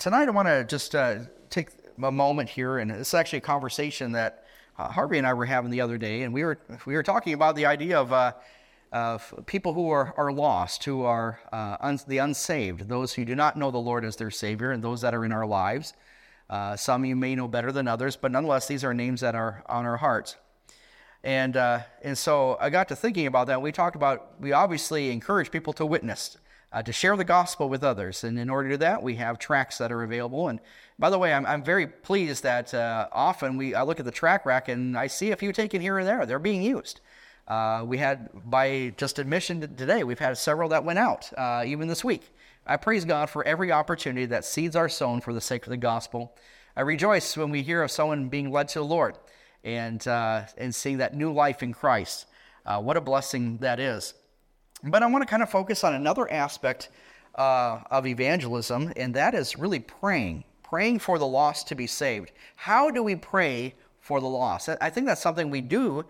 tonight I want to just uh, take a moment here, and it's actually a conversation that uh, Harvey and I were having the other day, and we were we were talking about the idea of uh, of people who are, are lost, who are uh, un- the unsaved, those who do not know the Lord as their Savior, and those that are in our lives. Uh, some you may know better than others, but nonetheless, these are names that are on our hearts. And uh, and so I got to thinking about that. We talked about we obviously encourage people to witness uh, to share the gospel with others. And in order to do that, we have tracts that are available. And by the way, I'm, I'm very pleased that uh, often we I look at the tract rack and I see a few taken here and there. They're being used. Uh, we had, by just admission today, we've had several that went out, uh, even this week. I praise God for every opportunity that seeds are sown for the sake of the gospel. I rejoice when we hear of someone being led to the Lord and, uh, and seeing that new life in Christ. Uh, what a blessing that is. But I want to kind of focus on another aspect uh, of evangelism, and that is really praying, praying for the lost to be saved. How do we pray for the lost? I think that's something we do,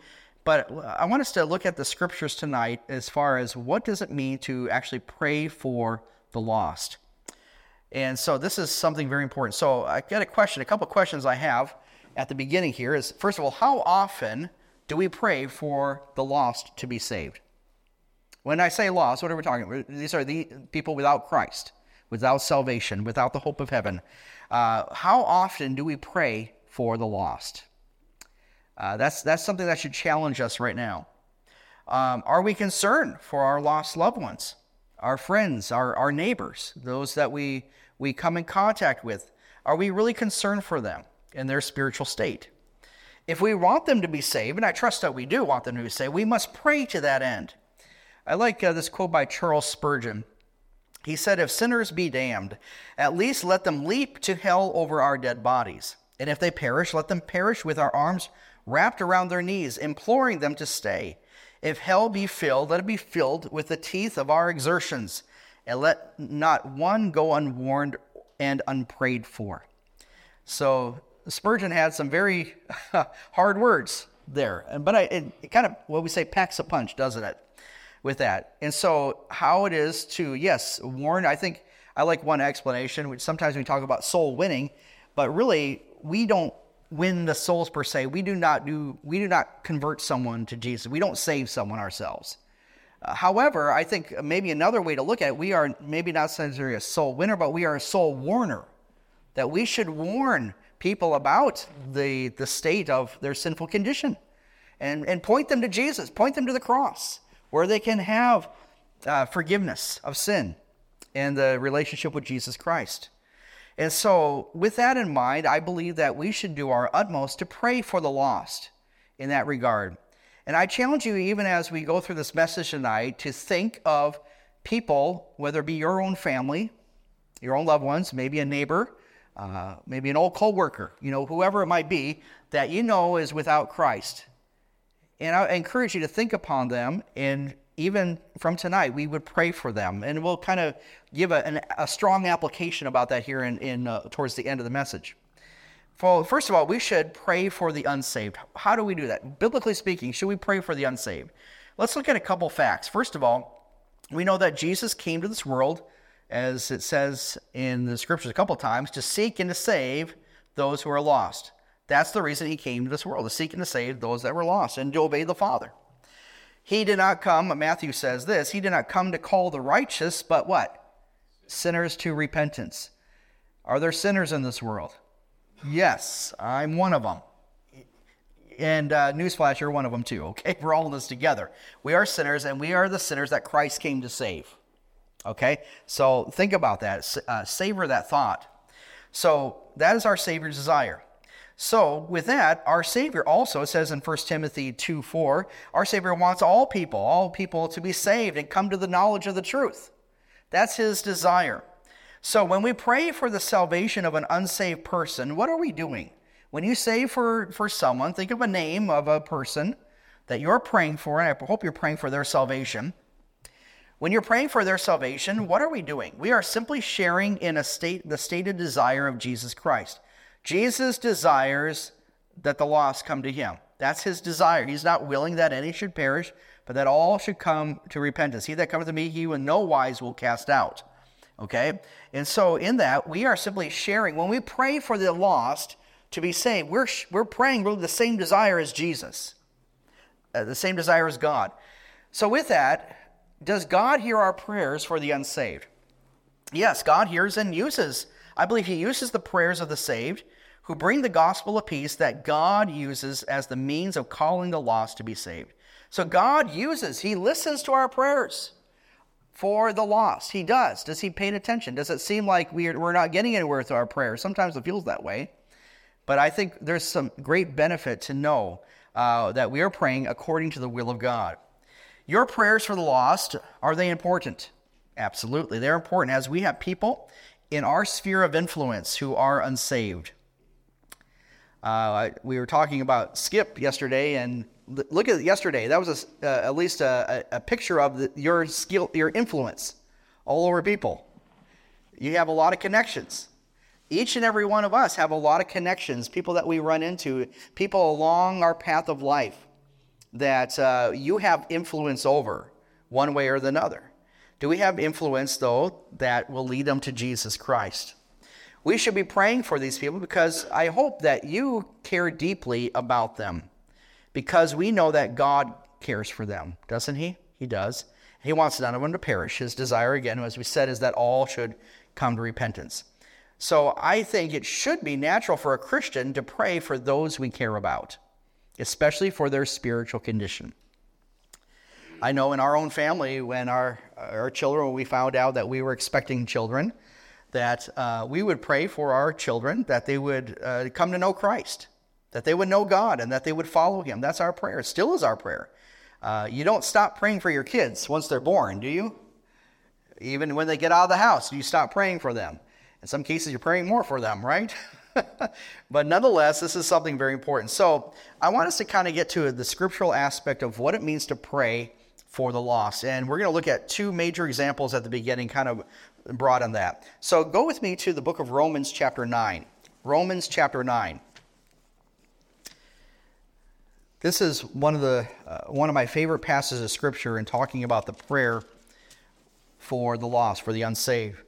but I want us to look at the scriptures tonight as far as what does it mean to actually pray for the lost. And so this is something very important. So I got a question, a couple questions I have at the beginning here is first of all, how often do we pray for the lost to be saved? When I say lost, what are we talking about? These are the people without Christ, without salvation, without the hope of heaven. Uh, how often do we pray for the lost? Uh, that's, that's something that should challenge us right now. Um, are we concerned for our lost loved ones, our friends, our, our neighbors, those that we, we come in contact with? Are we really concerned for them in their spiritual state? If we want them to be saved, and I trust that we do want them to be saved, we must pray to that end. I like uh, this quote by Charles Spurgeon. He said, If sinners be damned, at least let them leap to hell over our dead bodies. And if they perish, let them perish with our arms wrapped around their knees, imploring them to stay. If hell be filled, let it be filled with the teeth of our exertions, and let not one go unwarned and unprayed for. So Spurgeon had some very hard words there, but I, it, it kind of what we say packs a punch, doesn't it? With that. And so, how it is to, yes, warn, I think I like one explanation, which sometimes we talk about soul winning, but really, we don't win the souls per se. We do not do, we do not convert someone to Jesus. We don't save someone ourselves. Uh, however, I think maybe another way to look at it, we are maybe not necessarily a soul winner, but we are a soul warner. That we should warn people about the, the state of their sinful condition and, and point them to Jesus, point them to the cross where they can have uh, forgiveness of sin and the relationship with Jesus Christ. And so, with that in mind, I believe that we should do our utmost to pray for the lost in that regard. And I challenge you, even as we go through this message tonight, to think of people, whether it be your own family, your own loved ones, maybe a neighbor, uh, maybe an old coworker, you know, whoever it might be, that you know is without Christ. And I encourage you to think upon them. And even from tonight, we would pray for them. And we'll kind of give a, an, a strong application about that here in, in uh, towards the end of the message. Well, first of all, we should pray for the unsaved. How do we do that? Biblically speaking, should we pray for the unsaved? Let's look at a couple facts. First of all, we know that Jesus came to this world, as it says in the scriptures a couple times, to seek and to save those who are lost. That's the reason he came to this world, to seek and to save those that were lost and to obey the Father. He did not come, Matthew says this, he did not come to call the righteous, but what? Sinners to repentance. Are there sinners in this world? Yes, I'm one of them. And uh, newsflash, you're one of them too, okay? We're all in this together. We are sinners, and we are the sinners that Christ came to save. Okay? So think about that. Uh, savor that thought. So that is our Savior's desire. So, with that, our Savior also says in 1 Timothy 2 4, our Savior wants all people, all people to be saved and come to the knowledge of the truth. That's His desire. So, when we pray for the salvation of an unsaved person, what are we doing? When you say for, for someone, think of a name of a person that you're praying for, and I hope you're praying for their salvation. When you're praying for their salvation, what are we doing? We are simply sharing in a state, the stated desire of Jesus Christ. Jesus desires that the lost come to him. That's his desire. He's not willing that any should perish, but that all should come to repentance. He that cometh to me, he in no wise will cast out. Okay? And so, in that, we are simply sharing. When we pray for the lost to be saved, we're, we're praying really the same desire as Jesus, uh, the same desire as God. So, with that, does God hear our prayers for the unsaved? Yes, God hears and uses. I believe He uses the prayers of the saved who bring the gospel of peace that God uses as the means of calling the lost to be saved. So God uses, He listens to our prayers for the lost. He does. Does He pay attention? Does it seem like we're, we're not getting anywhere with our prayers? Sometimes it feels that way. But I think there's some great benefit to know uh, that we are praying according to the will of God. Your prayers for the lost, are they important? Absolutely. They're important as we have people in our sphere of influence who are unsaved. Uh, we were talking about Skip yesterday, and look at yesterday. That was a, uh, at least a, a picture of the, your skill, your influence all over people. You have a lot of connections. Each and every one of us have a lot of connections, people that we run into, people along our path of life that uh, you have influence over one way or another. Do we have influence, though, that will lead them to Jesus Christ? We should be praying for these people because I hope that you care deeply about them because we know that God cares for them, doesn't He? He does. He wants none of them to perish. His desire, again, as we said, is that all should come to repentance. So I think it should be natural for a Christian to pray for those we care about, especially for their spiritual condition. I know in our own family, when our, our children, when we found out that we were expecting children, that uh, we would pray for our children that they would uh, come to know Christ, that they would know God, and that they would follow Him. That's our prayer. It still is our prayer. Uh, you don't stop praying for your kids once they're born, do you? Even when they get out of the house, you stop praying for them. In some cases, you're praying more for them, right? but nonetheless, this is something very important. So I want us to kind of get to the scriptural aspect of what it means to pray for the lost. And we're going to look at two major examples at the beginning, kind of broad on that. So go with me to the book of Romans, chapter 9. Romans, chapter 9. This is one of the uh, one of my favorite passages of scripture in talking about the prayer for the lost, for the unsaved.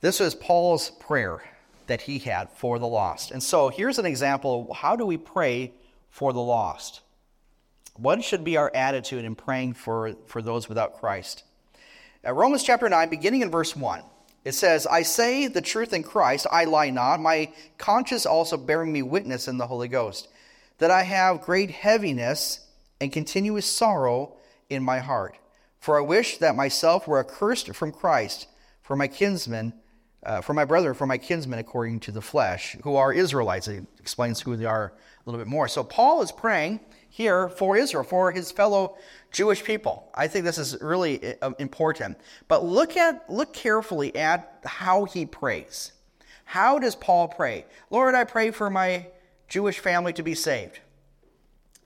This is Paul's prayer that he had for the lost. And so here's an example how do we pray for the lost? What should be our attitude in praying for, for those without Christ? Romans chapter 9, beginning in verse 1, it says, I say the truth in Christ, I lie not, my conscience also bearing me witness in the Holy Ghost, that I have great heaviness and continuous sorrow in my heart. For I wish that myself were accursed from Christ for my kinsmen, uh, for my brother, for my kinsmen according to the flesh, who are Israelites. It explains who they are a little bit more. So Paul is praying here for Israel, for his fellow Jewish people. I think this is really uh, important. But look at look carefully at how he prays. How does Paul pray? Lord, I pray for my Jewish family to be saved.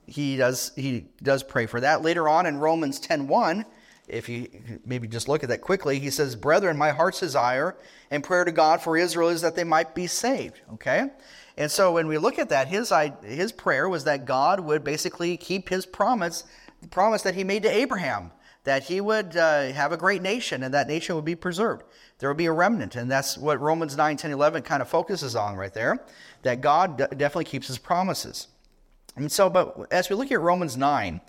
He does he does pray for that. Later on in Romans 10:1, if you maybe just look at that quickly, he says, "Brethren, my heart's desire and prayer to God for Israel is that they might be saved." Okay? And so when we look at that, his, his prayer was that God would basically keep his promise, the promise that he made to Abraham, that he would uh, have a great nation and that nation would be preserved. There would be a remnant. And that's what Romans 9, 10, 11 kind of focuses on right there, that God d- definitely keeps his promises. And so, but as we look at Romans 9,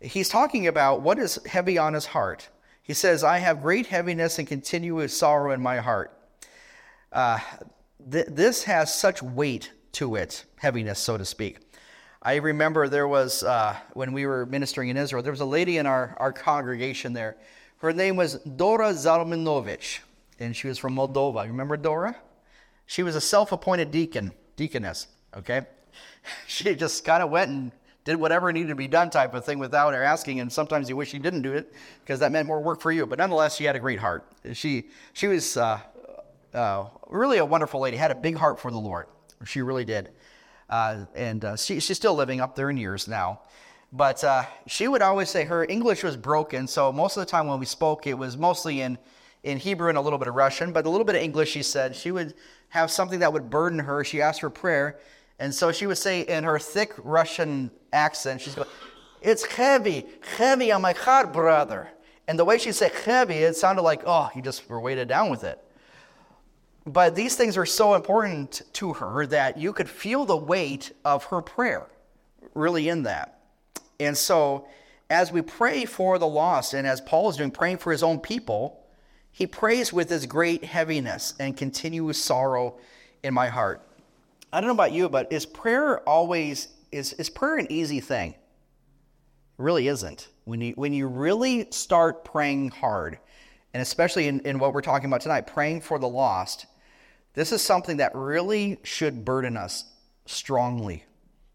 he's talking about what is heavy on his heart. He says, I have great heaviness and continuous sorrow in my heart. Uh, th- this has such weight to it, heaviness, so to speak. I remember there was, uh, when we were ministering in Israel, there was a lady in our, our congregation there. Her name was Dora Zalmanovich, and she was from Moldova. You Remember Dora? She was a self appointed deacon, deaconess, okay? She just kind of went and did whatever needed to be done type of thing without her asking, and sometimes you wish she didn't do it because that meant more work for you. But nonetheless, she had a great heart. She, she was uh, uh, really a wonderful lady, had a big heart for the Lord. She really did. Uh, and uh, she, she's still living up there in years now. But uh, she would always say her English was broken, so most of the time when we spoke, it was mostly in, in Hebrew and a little bit of Russian, but a little bit of English, she said. She would have something that would burden her. She asked for prayer, and so she would say in her thick Russian accent, she's going, It's heavy, heavy on my heart, brother. And the way she said heavy, it sounded like, oh, you just were weighted down with it. But these things are so important to her that you could feel the weight of her prayer really in that. And so, as we pray for the lost, and as Paul is doing, praying for his own people, he prays with this great heaviness and continuous sorrow in my heart. I don't know about you, but is prayer always is, is prayer an easy thing? It really isn't. When you when you really start praying hard, and especially in, in what we're talking about tonight, praying for the lost, this is something that really should burden us strongly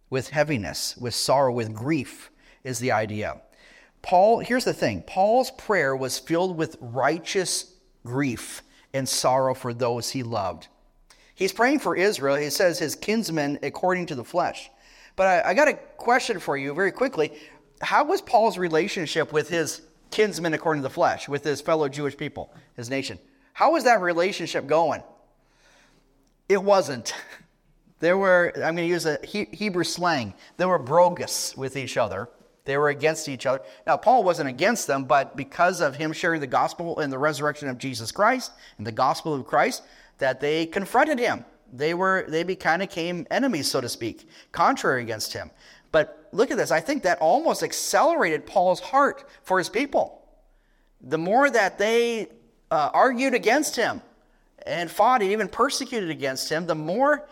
with heaviness, with sorrow, with grief, is the idea. Paul, here's the thing Paul's prayer was filled with righteous grief and sorrow for those he loved. He's praying for Israel. He says his kinsmen according to the flesh. But I, I got a question for you very quickly. How was Paul's relationship with his kinsmen according to the flesh, with his fellow Jewish people, his nation? How was that relationship going? It wasn't. There were, I'm going to use a Hebrew slang, there were b'rogez with each other. They were against each other. Now, Paul wasn't against them, but because of him sharing the gospel and the resurrection of Jesus Christ and the gospel of Christ, that they confronted him. They were, they kind of came enemies, so to speak, contrary against him. But look at this. I think that almost accelerated Paul's heart for his people. The more that they uh, argued against him and fought and even persecuted against him, the more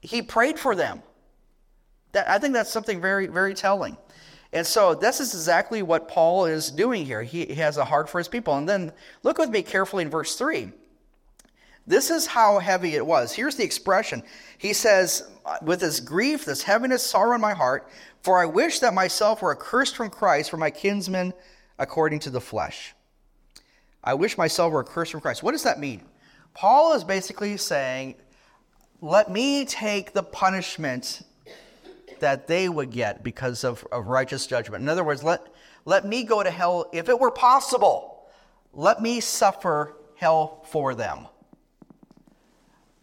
he prayed for them. That, I think that's something very, very telling. And so this is exactly what Paul is doing here. He, he has a heart for his people. And then look with me carefully in verse 3. This is how heavy it was. Here's the expression. He says, With this grief, this heaviness, sorrow in my heart, for I wish that myself were accursed from Christ for my kinsmen according to the flesh. I wish myself were accursed from Christ. What does that mean? Paul is basically saying, Let me take the punishment that they would get because of, of righteous judgment. In other words, let, let me go to hell if it were possible. Let me suffer hell for them.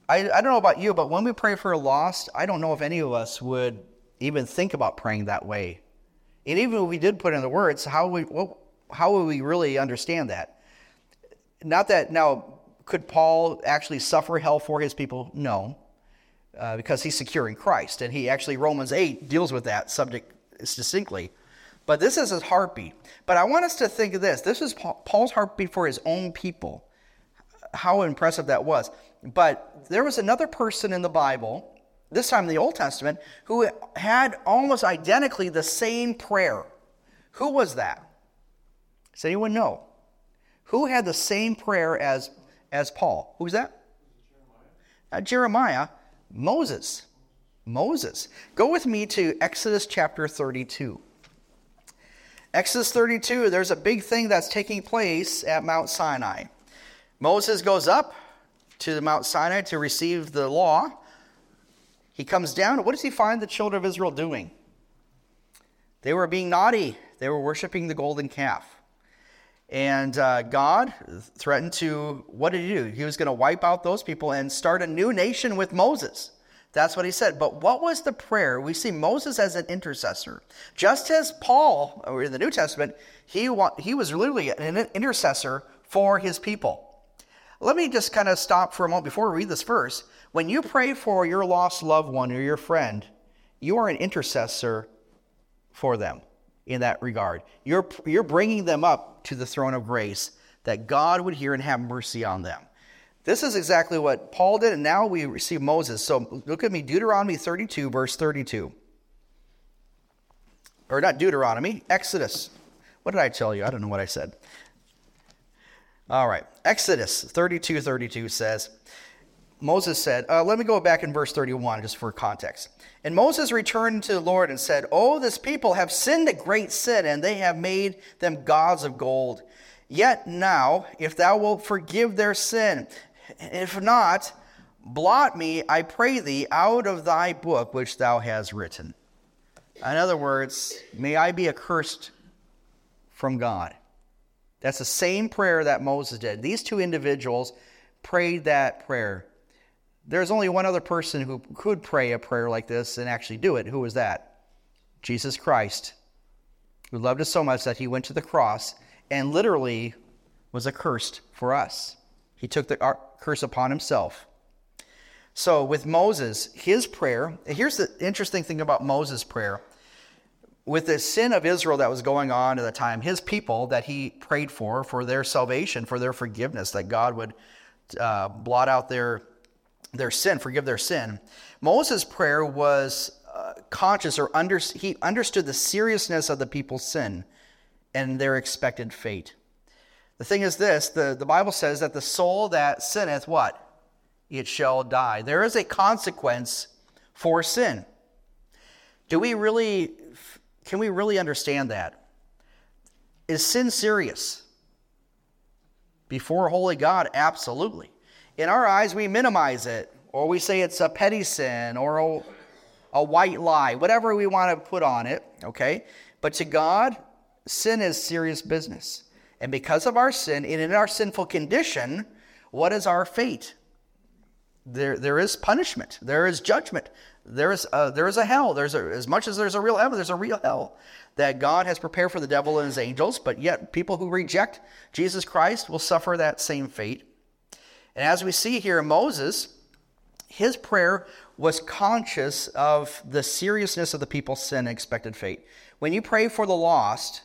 I, I don't know about you, but when we pray for a lost, I don't know if any of us would even think about praying that way. And even if we did put in the words, how we what, how would we really understand that? Not that now could Paul actually suffer hell for his people? No uh, because he's secure in Christ. And he actually, Romans 8 deals with that subject distinctly. But this is his heartbeat. But I want us to think of this. This is Paul's heartbeat for his own people. How impressive that was. But there was another person in the Bible, this time in the Old Testament, who had almost identically the same prayer. Who was that? Does anyone know? Who had the same prayer as, as Paul? Who's that? Jeremiah. Uh, Jeremiah Moses. Moses. Go with me to Exodus chapter 32. Exodus 32, there's a big thing that's taking place at Mount Sinai. Moses goes up to Mount Sinai to receive the law. He comes down. What does he find the children of Israel doing? They were being naughty. They were worshiping the golden calf. And uh, God threatened to, what did he do? He was going to wipe out those people and start a new nation with Moses. That's what he said. But what was the prayer? We see Moses as an intercessor. Just as Paul, in the New Testament, he, he was literally an intercessor for his people. Let me just kind of stop for a moment before we read this verse. When you pray for your lost loved one or your friend, you are an intercessor for them in that regard. You're, you're bringing them up to the throne of grace that God would hear and have mercy on them. This is exactly what Paul did, and now we receive Moses. So look at me, Deuteronomy 32, verse 32. Or not Deuteronomy, Exodus. What did I tell you? I don't know what I said. All right, Exodus 32, 32 says, Moses said, uh, let me go back in verse 31 just for context. And Moses returned to the Lord and said, Oh, this people have sinned a great sin, and they have made them gods of gold. Yet now, if thou wilt forgive their sin, if not, blot me, I pray thee, out of thy book which thou hast written. In other words, may I be accursed from God. That's the same prayer that Moses did. These two individuals prayed that prayer. There's only one other person who could pray a prayer like this and actually do it. Who was that? Jesus Christ, who loved us so much that he went to the cross and literally was accursed for us. He took the curse upon himself. So, with Moses, his prayer, here's the interesting thing about Moses' prayer. With the sin of Israel that was going on at the time, his people that he prayed for, for their salvation, for their forgiveness, that God would uh, blot out their, their sin, forgive their sin. Moses' prayer was uh, conscious or under, he understood the seriousness of the people's sin and their expected fate. The thing is this the, the Bible says that the soul that sinneth, what? It shall die. There is a consequence for sin. Do we really, can we really understand that? Is sin serious? Before holy God, absolutely. In our eyes, we minimize it, or we say it's a petty sin, or a, a white lie, whatever we want to put on it, okay? But to God, sin is serious business. And because of our sin, and in our sinful condition, what is our fate? There, there is punishment. There is judgment. There is a, there is a hell. There's a, as much as there's a real heaven, there's a real hell that God has prepared for the devil and his angels. But yet, people who reject Jesus Christ will suffer that same fate. And as we see here, in Moses, his prayer was conscious of the seriousness of the people's sin and expected fate. When you pray for the lost,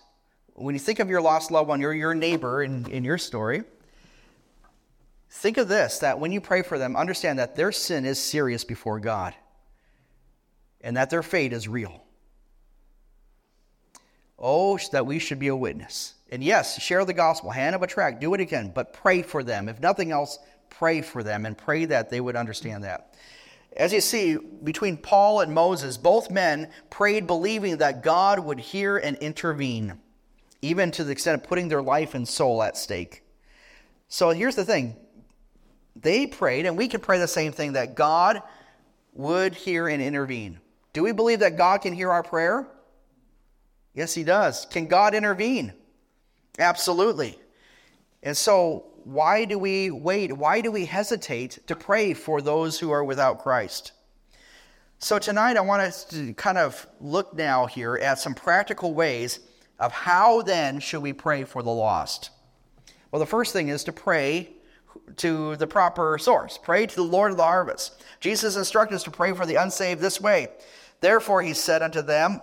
when you think of your lost loved one, your, your neighbor in, in your story, think of this that when you pray for them, understand that their sin is serious before God and that their fate is real. Oh, that we should be a witness. And yes, share the gospel, hand up a tract, do it again, but pray for them. If nothing else, pray for them and pray that they would understand that. As you see, between Paul and Moses, both men prayed believing that God would hear and intervene even to the extent of putting their life and soul at stake. So here's the thing they prayed, and we can pray the same thing that God would hear and intervene. Do we believe that God can hear our prayer? Yes, He does. Can God intervene? Absolutely. And so, why do we wait? Why do we hesitate to pray for those who are without Christ? So, tonight I want us to kind of look now here at some practical ways of how then should we pray for the lost? Well, the first thing is to pray to the proper source. Pray to the Lord of the harvest. Jesus instructed us to pray for the unsaved this way. Therefore, he said unto them,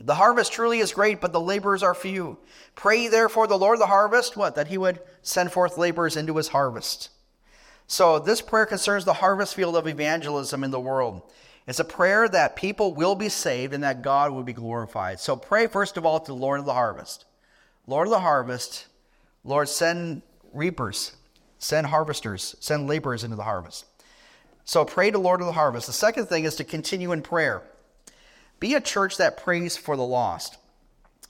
The harvest truly is great, but the laborers are few. Pray therefore the Lord of the harvest, what? That he would send forth laborers into his harvest. So, this prayer concerns the harvest field of evangelism in the world. It's a prayer that people will be saved and that God will be glorified. So pray, first of all, to the Lord of the harvest. Lord of the harvest, Lord, send reapers, send harvesters, send laborers into the harvest. So pray to Lord of the harvest. The second thing is to continue in prayer. Be a church that prays for the lost.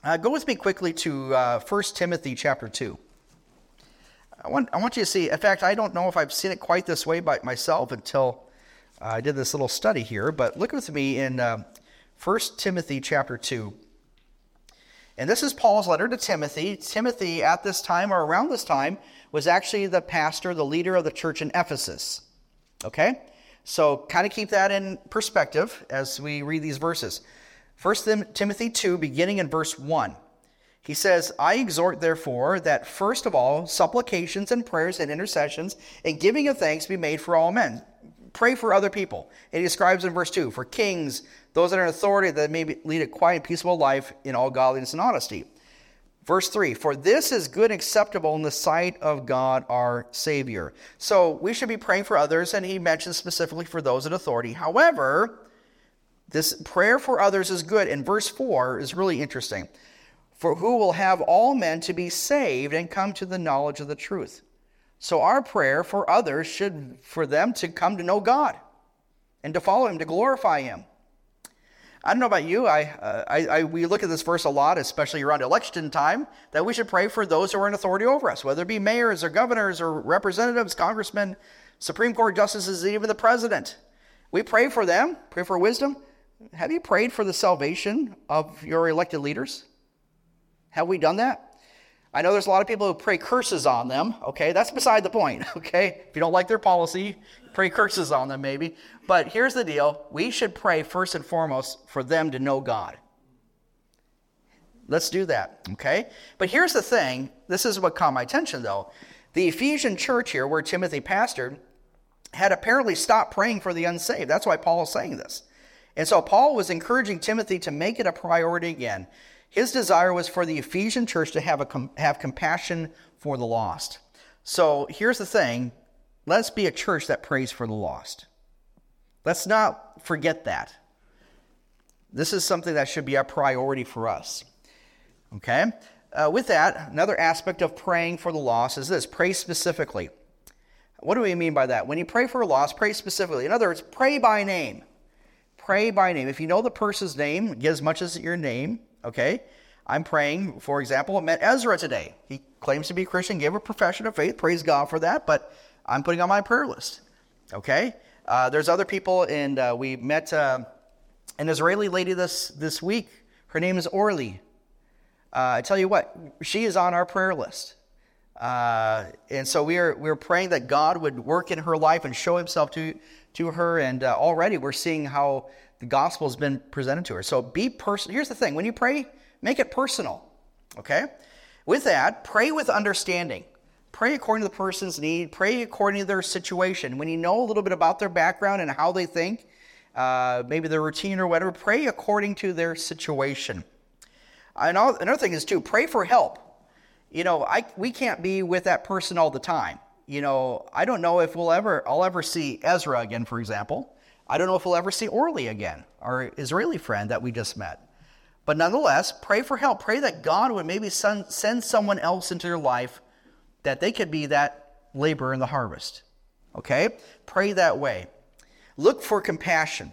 Uh, go with me quickly to uh, 1 Timothy chapter 2. I want, I want you to see, in fact, I don't know if I've seen it quite this way by myself until I did this little study here, but look with me in uh, 1 Timothy chapter 2. And this is Paul's letter to Timothy. Timothy, at this time or around this time, was actually the pastor, the leader of the church in Ephesus. Okay? So, kind of keep that in perspective as we read these verses. 1 Timothy 2, beginning in verse 1. He says, I exhort, therefore, that first of all, supplications and prayers and intercessions and giving of thanks be made for all men pray for other people. And he describes in verse 2 for kings, those that are in authority, that may lead a quiet peaceable life in all godliness and honesty. Verse 3 For this is good and acceptable in the sight of God our Savior. So we should be praying for others, and he mentions specifically for those in authority. However, this prayer for others is good. And verse 4 is really interesting. For who will have all men to be saved and come to the knowledge of the truth? So our prayer for others should for them to come to know God and to follow Him, to glorify Him. I don't know about you. I, uh, I, I, we look at this verse a lot, especially around election time, that we should pray for those who are in authority over us, whether it be mayors or governors or representatives, congressmen, Supreme Court justices, even the president. We pray for them, pray for wisdom. Have you prayed for the salvation of your elected leaders? Have we done that? I know there's a lot of people who pray curses on them. Okay, that's beside the point. Okay, if you don't like their policy, pray curses on them maybe. But here's the deal we should pray first and foremost for them to know God. Let's do that, okay? But here's the thing this is what caught my attention, though. The Ephesian church here, where Timothy pastored, had apparently stopped praying for the unsaved. That's why Paul is saying this. And so Paul was encouraging Timothy to make it a priority again. His desire was for the Ephesian church to have, a, have compassion for the lost. So here's the thing let's be a church that prays for the lost. Let's not forget that. This is something that should be a priority for us. Okay? Uh, with that, another aspect of praying for the lost is this pray specifically. What do we mean by that? When you pray for a lost, pray specifically. In other words, pray by name. Pray by name. If you know the person's name, get as much as your name, okay? I'm praying, for example, I met Ezra today. He claims to be a Christian, gave a profession of faith. Praise God for that, but I'm putting on my prayer list, okay? Uh, there's other people, and uh, we met uh, an Israeli lady this, this week. Her name is Orly. Uh, I tell you what, she is on our prayer list. Uh, and so we are we're praying that God would work in her life and show Himself to to her. And uh, already we're seeing how the gospel has been presented to her. So be personal. Here's the thing: when you pray, make it personal. Okay. With that, pray with understanding. Pray according to the person's need. Pray according to their situation. When you know a little bit about their background and how they think, uh, maybe their routine or whatever, pray according to their situation. And Another thing is too, pray for help you know, I, we can't be with that person all the time. You know, I don't know if we'll ever, I'll ever see Ezra again, for example. I don't know if we'll ever see Orly again, our Israeli friend that we just met. But nonetheless, pray for help. Pray that God would maybe send someone else into your life that they could be that labor in the harvest. Okay? Pray that way. Look for compassion.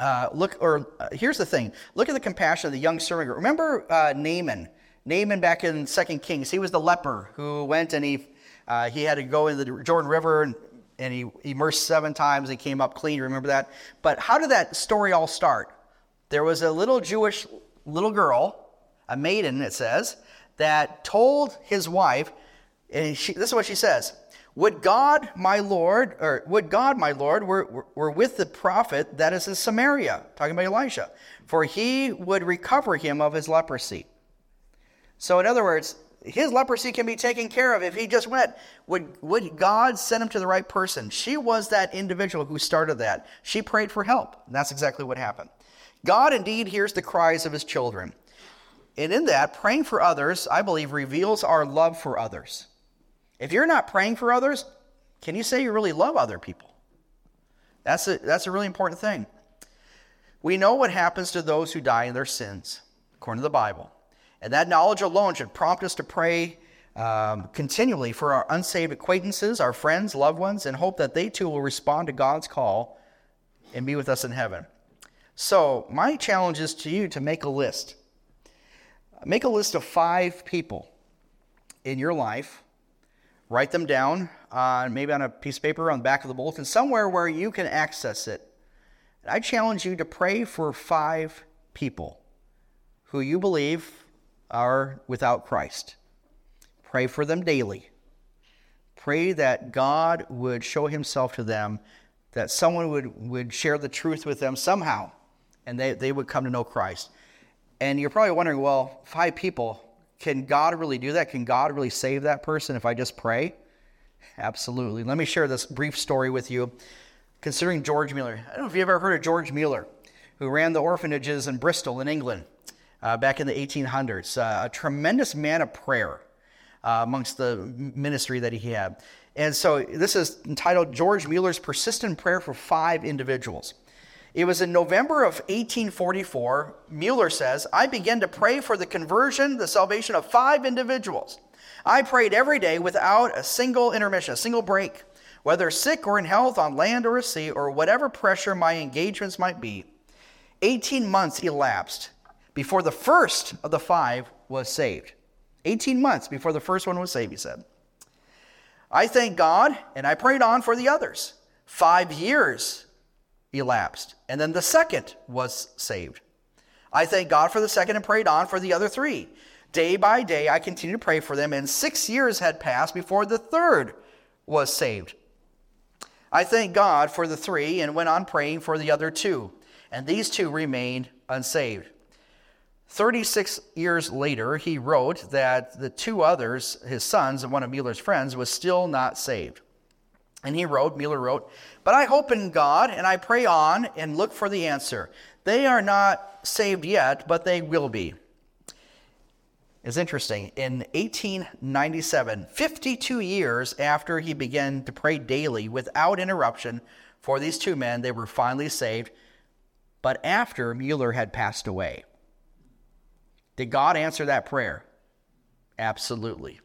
Uh, look, or uh, here's the thing look at the compassion of the young servant. Remember uh, Naaman Naaman back in Second Kings, he was the leper who went and he, uh, he had to go in the Jordan River and, and he immersed seven times and came up clean. Remember that? But how did that story all start? There was a little Jewish little girl, a maiden, it says, that told his wife, and she, this is what she says Would God, my Lord, or would God, my Lord, were, were, with the prophet that is in Samaria, talking about Elisha, for he would recover him of his leprosy. So, in other words, his leprosy can be taken care of if he just went. Would, would God send him to the right person? She was that individual who started that. She prayed for help. And that's exactly what happened. God indeed hears the cries of his children. And in that, praying for others, I believe, reveals our love for others. If you're not praying for others, can you say you really love other people? That's a, that's a really important thing. We know what happens to those who die in their sins, according to the Bible. And that knowledge alone should prompt us to pray um, continually for our unsaved acquaintances, our friends, loved ones, and hope that they too will respond to God's call and be with us in heaven. So, my challenge is to you to make a list. Make a list of five people in your life. Write them down, uh, maybe on a piece of paper on the back of the bulletin, somewhere where you can access it. I challenge you to pray for five people who you believe are without Christ. Pray for them daily. Pray that God would show himself to them, that someone would, would share the truth with them somehow, and they, they would come to know Christ. And you're probably wondering, well, five people, can God really do that? Can God really save that person if I just pray? Absolutely. Let me share this brief story with you considering George Mueller. I don't know if you've ever heard of George Mueller, who ran the orphanages in Bristol in England uh, back in the 1800s. Uh, a tremendous man of prayer uh, amongst the ministry that he had. And so this is entitled George Mueller's Persistent Prayer for Five Individuals. It was in November of 1844, Mueller says, I began to pray for the conversion, the salvation of five individuals. I prayed every day without a single intermission, a single break, whether sick or in health, on land or at sea, or whatever pressure my engagements might be. 18 months elapsed before the first of the five was saved. 18 months before the first one was saved, he said. I thank God, and I prayed on for the others. Five years elapsed, and then the second was saved. I thank God for the second and prayed on for the other three. Day by day, I continued to pray for them, and six years had passed before the third was saved. I thank God for the three and went on praying for the other two, and these two remained unsaved. 36 years later, he wrote that the two others, his sons and one of Mueller's friends, was still not saved. And he wrote, Mueller wrote, But I hope in God, and I pray on and look for the answer. They are not saved yet, but they will be. It's interesting. In 1897, 52 years after he began to pray daily without interruption for these two men, they were finally saved, but after Mueller had passed away. Did God answer that prayer? Absolutely.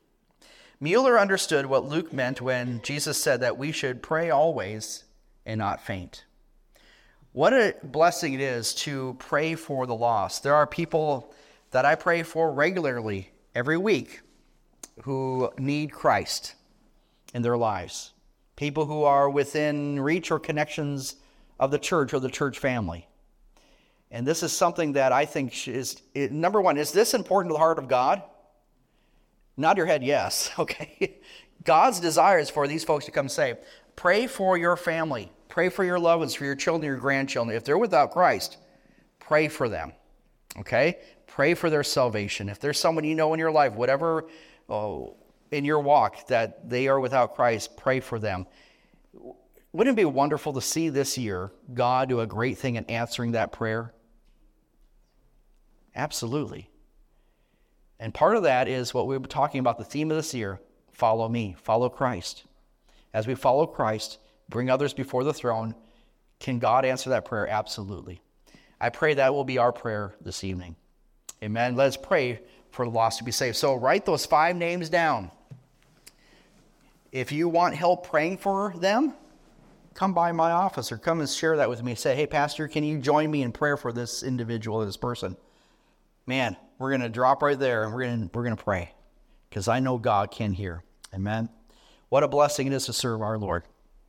Mueller understood what Luke meant when Jesus said that we should pray always and not faint. What a blessing it is to pray for the lost. There are people that I pray for regularly every week who need Christ in their lives. People who are within reach or connections of the church or the church family. And this is something that I think is number one, is this important to the heart of God? Nod your head, yes. Okay. God's desire is for these folks to come say, Pray for your family. Pray for your loved ones, for your children, your grandchildren. If they're without Christ, pray for them. Okay? Pray for their salvation. If there's someone you know in your life, whatever oh, in your walk, that they are without Christ, pray for them. Wouldn't it be wonderful to see this year God do a great thing in answering that prayer? Absolutely. And part of that is what we were talking about the theme of this year follow me, follow Christ. As we follow Christ, bring others before the throne, can God answer that prayer? Absolutely. I pray that will be our prayer this evening. Amen. Let's pray for the lost to be saved. So write those five names down. If you want help praying for them, come by my office or come and share that with me. Say, hey, Pastor, can you join me in prayer for this individual, this person? Man, we're going to drop right there and we're going we're going to pray because I know God can hear. Amen. What a blessing it is to serve our Lord.